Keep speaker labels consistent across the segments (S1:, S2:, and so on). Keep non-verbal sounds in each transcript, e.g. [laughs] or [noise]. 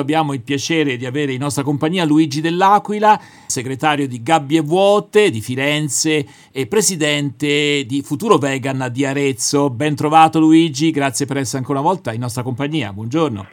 S1: Abbiamo il piacere di avere in nostra compagnia Luigi Dell'Aquila, segretario di Gabbie Vuote di Firenze e presidente di Futuro Vegan di Arezzo. Ben trovato Luigi, grazie per essere ancora una volta in nostra compagnia. Buongiorno.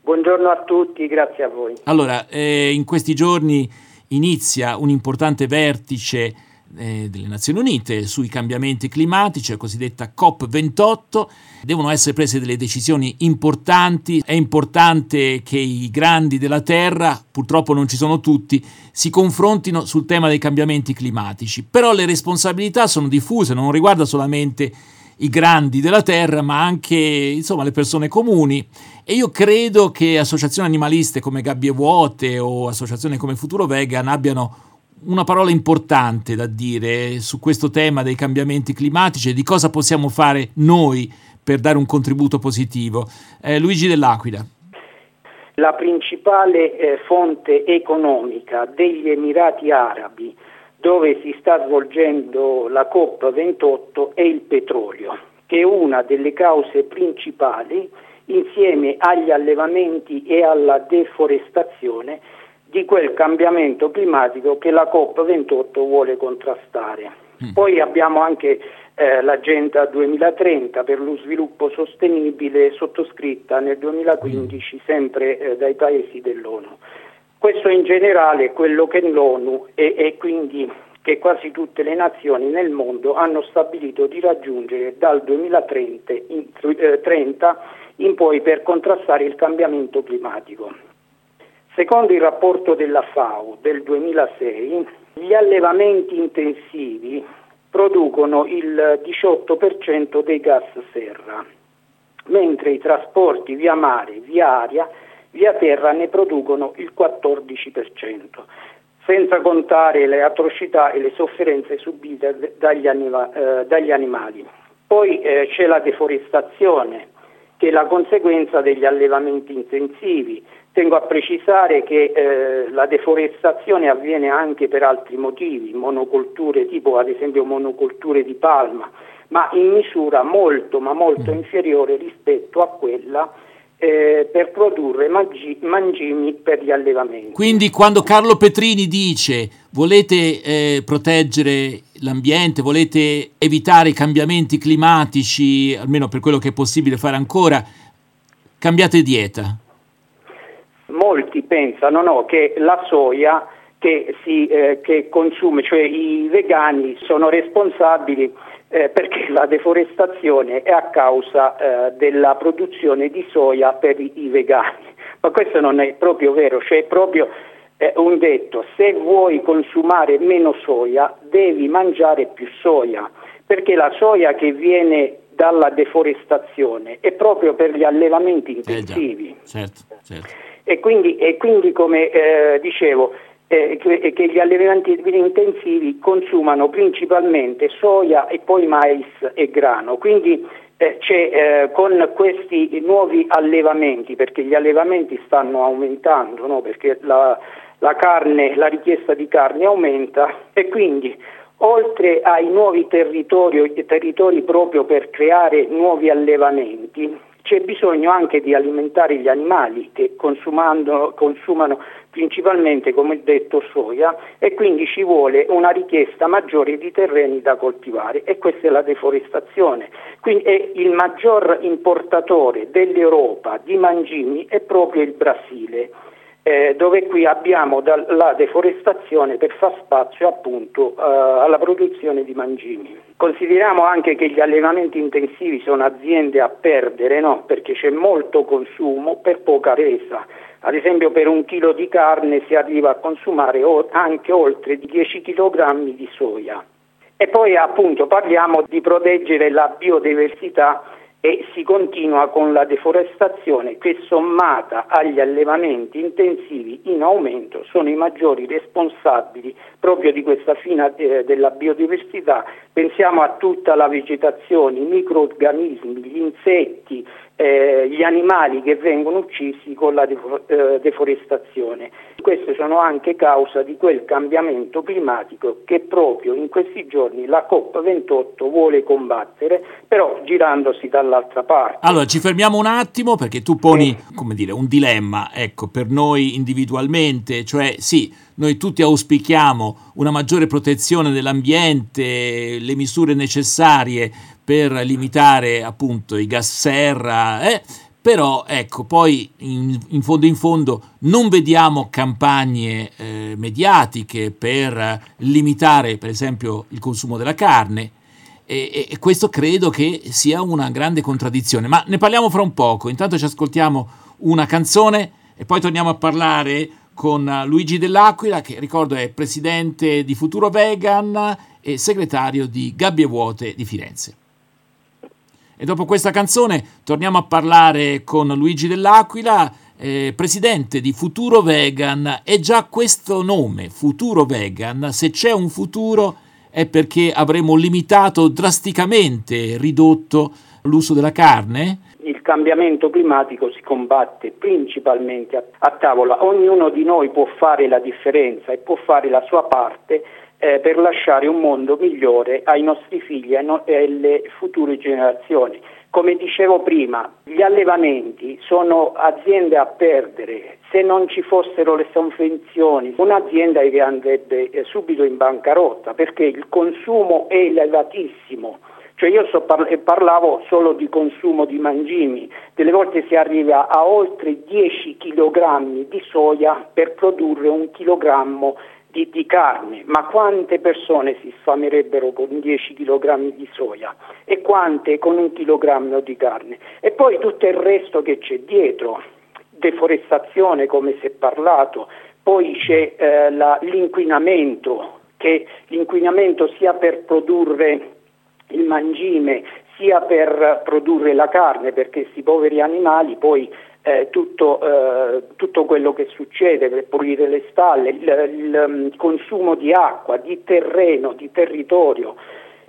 S2: Buongiorno a tutti, grazie a voi.
S1: Allora, eh, in questi giorni inizia un importante vertice eh, delle Nazioni Unite sui cambiamenti climatici, la cosiddetta COP28. Devono essere prese delle decisioni importanti. È importante che i grandi della Terra, purtroppo non ci sono tutti, si confrontino sul tema dei cambiamenti climatici. Però le responsabilità sono diffuse, non riguarda solamente i grandi della terra, ma anche insomma, le persone comuni. E io credo che associazioni animaliste come Gabbie Vuote o associazioni come Futuro Vegan abbiano una parola importante da dire su questo tema dei cambiamenti climatici e di cosa possiamo fare noi per dare un contributo positivo. Eh, Luigi Dell'Aquila.
S2: La principale eh, fonte economica degli Emirati Arabi dove si sta svolgendo la COP28 è il petrolio, che è una delle cause principali insieme agli allevamenti e alla deforestazione di quel cambiamento climatico che la COP28 vuole contrastare. Mm. Poi abbiamo anche eh, l'Agenda 2030 per lo sviluppo sostenibile sottoscritta nel 2015 mm. sempre eh, dai paesi dell'ONU. Questo in generale è quello che l'ONU e, e quindi che quasi tutte le nazioni nel mondo hanno stabilito di raggiungere dal 2030 in, eh, in poi per contrastare il cambiamento climatico. Secondo il rapporto della FAO del 2006, gli allevamenti intensivi producono il 18% dei gas serra, mentre i trasporti via mare, via aria, via terra ne producono il 14%, senza contare le atrocità e le sofferenze subite dagli, anima, eh, dagli animali. Poi eh, c'è la deforestazione, che è la conseguenza degli allevamenti intensivi, Tengo a precisare che eh, la deforestazione avviene anche per altri motivi, monocolture tipo ad esempio monocolture di palma, ma in misura molto ma molto mm. inferiore rispetto a quella eh, per produrre mangi- mangimi per gli allevamenti.
S1: Quindi quando Carlo Petrini dice volete eh, proteggere l'ambiente, volete evitare i cambiamenti climatici, almeno per quello che è possibile fare ancora, cambiate dieta
S2: molti pensano no, che la soia che, si, eh, che consuma, cioè i vegani sono responsabili eh, perché la deforestazione è a causa eh, della produzione di soia per i, i, vegani. Ma questo non è proprio vero, cioè è proprio eh, un detto, se vuoi consumare meno soia devi mangiare più soia, perché la soia che viene dalla deforestazione è proprio per gli allevamenti intensivi.
S1: Eh certo, certo
S2: e quindi, e quindi come eh, dicevo eh, che, che, gli allevamenti intensivi consumano principalmente soia e poi mais e grano, quindi eh, eh, con questi nuovi allevamenti, perché gli allevamenti stanno aumentando, no? perché la, la, carne, la richiesta di carne aumenta e quindi oltre ai nuovi territori, territori proprio per creare nuovi allevamenti, c'è bisogno anche di alimentare gli animali che consumano principalmente, come detto, soia e quindi ci vuole una richiesta maggiore di terreni da coltivare e questa è la deforestazione. Quindi il maggior importatore dell'Europa di mangimi è proprio il Brasile eh, dove qui abbiamo da, la deforestazione per far spazio appunto eh, alla produzione di mangimi. Consideriamo anche che gli allevamenti intensivi sono aziende a perdere, no? perché c'è molto consumo per poca resa. Ad esempio per un chilo di carne si arriva a consumare anche oltre 10 kg di soia. E poi appunto parliamo di proteggere la biodiversità e si continua con la deforestazione che sommata agli allevamenti intensivi in aumento sono i maggiori responsabili proprio di questa fine eh, della biodiversità. Pensiamo a tutta la vegetazione, i microorganismi, gli insetti, eh, gli animali che vengono uccisi con la eh, deforestazione. Queste sono anche causa di quel cambiamento climatico che proprio in questi giorni la COP28 vuole combattere, però girandosi dall'altra parte.
S1: Allora ci fermiamo un attimo perché tu poni come dire, un dilemma ecco, per noi individualmente, cioè sì, noi tutti auspichiamo una maggiore protezione dell'ambiente, le misure necessarie per limitare appunto i gas serra, eh? però ecco, poi in, in, fondo in fondo non vediamo campagne eh, mediatiche per limitare per esempio il consumo della carne. E, e, questo credo che sia una grande contraddizione, ma ne parliamo fra un poco, intanto ci ascoltiamo una canzone e poi torniamo a parlare con Luigi Dell'Aquila che ricordo è presidente di Futuro Vegan e segretario di Gabbie Vuote di Firenze. E dopo questa canzone torniamo a parlare con Luigi Dell'Aquila, eh, presidente di Futuro Vegan. È già questo nome, Futuro Vegan, se c'è un futuro è perché avremo limitato drasticamente, ridotto l'uso della carne?
S2: Cambiamento climatico si combatte principalmente a, a tavola, ognuno di noi può fare la differenza e può fare la sua parte eh, per lasciare un mondo migliore ai nostri figli e no- alle future generazioni. Come dicevo prima, gli allevamenti sono aziende a perdere. Se non ci fossero le sovvenzioni, un'azienda andrebbe eh, subito in bancarotta perché il consumo è elevatissimo. Cioè io so par- parlavo solo di consumo di mangimi, delle volte si arriva a oltre 10 kg di soia per produrre un chilogrammo di, di, carne, ma quante persone si sfamerebbero con 10 kg di soia? E quante con un chilogrammo di carne? E poi tutto il resto che c'è dietro, deforestazione come si è parlato, poi c'è eh, la, l'inquinamento, che l'inquinamento sia per produrre il mangime sia per produrre la carne, perché questi poveri animali poi eh, tutto, eh, tutto, quello che succede per pulire le stalle, il, il, mm, il consumo di acqua, di terreno, di territorio.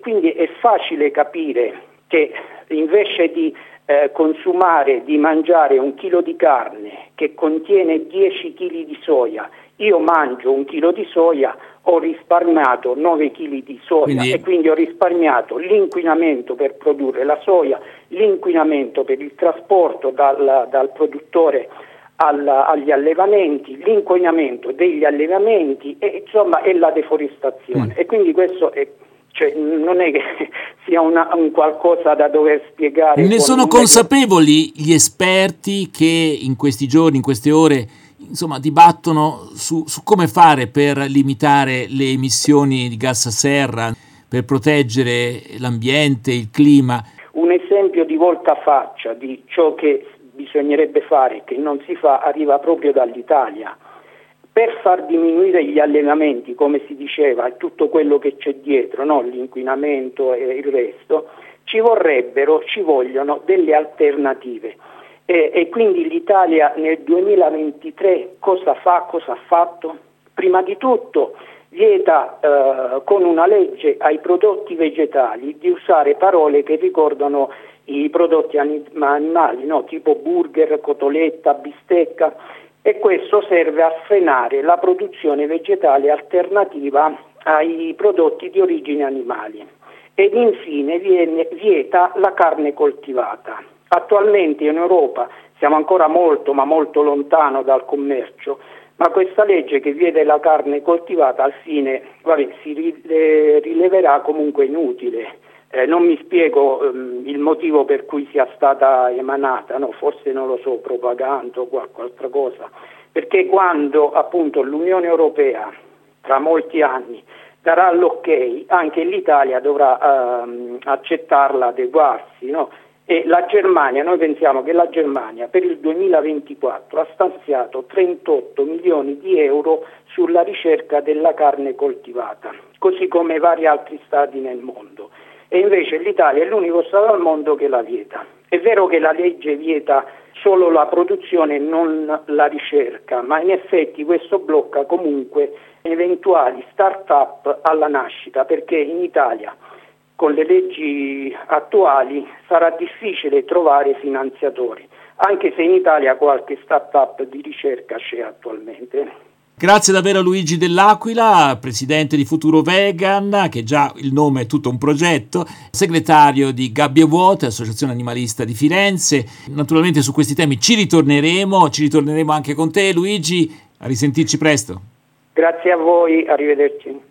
S2: Quindi è facile capire che invece di eh, consumare, di mangiare un chilo di carne che contiene 10 kg di soia, io mangio un chilo di soia, ho risparmiato 9 kg di soia quindi... e quindi ho risparmiato l'inquinamento per produrre la soia, l'inquinamento per il trasporto dal, dal produttore al, agli allevamenti, l'inquinamento degli allevamenti e insomma è la deforestazione. Mm. E quindi questo è cioè, non è che [laughs] sia una, un qualcosa da dover spiegare.
S1: Ne sono consapevoli gli esperti che in questi giorni, in queste ore, insomma, dibattono su, su, come fare per limitare le emissioni di gas a serra, per proteggere l'ambiente, il clima.
S2: Un esempio di voltafaccia di ciò che bisognerebbe fare, che non si fa, arriva proprio dall'Italia. Per far diminuire gli allevamenti, come si diceva, e tutto quello che c'è dietro, no? l'inquinamento e il resto, ci vorrebbero, ci vogliono delle alternative e, e quindi l'Italia nel 2023 cosa fa, cosa ha fatto? Prima di tutto vieta eh, con una legge ai prodotti vegetali di usare parole che ricordano i prodotti animali, no? tipo burger, cotoletta, bistecca e questo serve a frenare la produzione vegetale alternativa ai prodotti di origine animali. Ed infine viene, vieta la carne coltivata. Attualmente in Europa siamo ancora molto ma molto lontano dal commercio, ma questa legge che viene la carne coltivata al fine vabbè, si rileverà comunque inutile. Eh, non mi spiego ehm, il motivo per cui sia stata emanata, no? forse non lo so, propaganda o qualche altra cosa, perché quando appunto l'Unione Europea tra molti anni darà l'ok, anche l'Italia dovrà ehm, accettarla, adeguarsi. No? E la Germania, noi pensiamo che la Germania per il 2024 ha stanziato 38 milioni di euro sulla ricerca della carne coltivata, così come vari altri stati nel mondo. E invece l'Italia è l'unico Stato al mondo che la vieta. È vero che la legge vieta solo la produzione e non la ricerca, ma in effetti questo blocca comunque eventuali start-up alla nascita, perché in Italia con le leggi attuali sarà difficile trovare finanziatori, anche se in Italia qualche start-up di ricerca c'è attualmente.
S1: Grazie davvero a Luigi Dell'Aquila, presidente di Futuro Vegan, che già il nome è tutto un progetto, segretario di Gabbie Vuote, Associazione Animalista di Firenze. Naturalmente su questi temi ci ritorneremo, ci ritorneremo anche con te Luigi, a risentirci presto.
S2: Grazie a voi, arrivederci.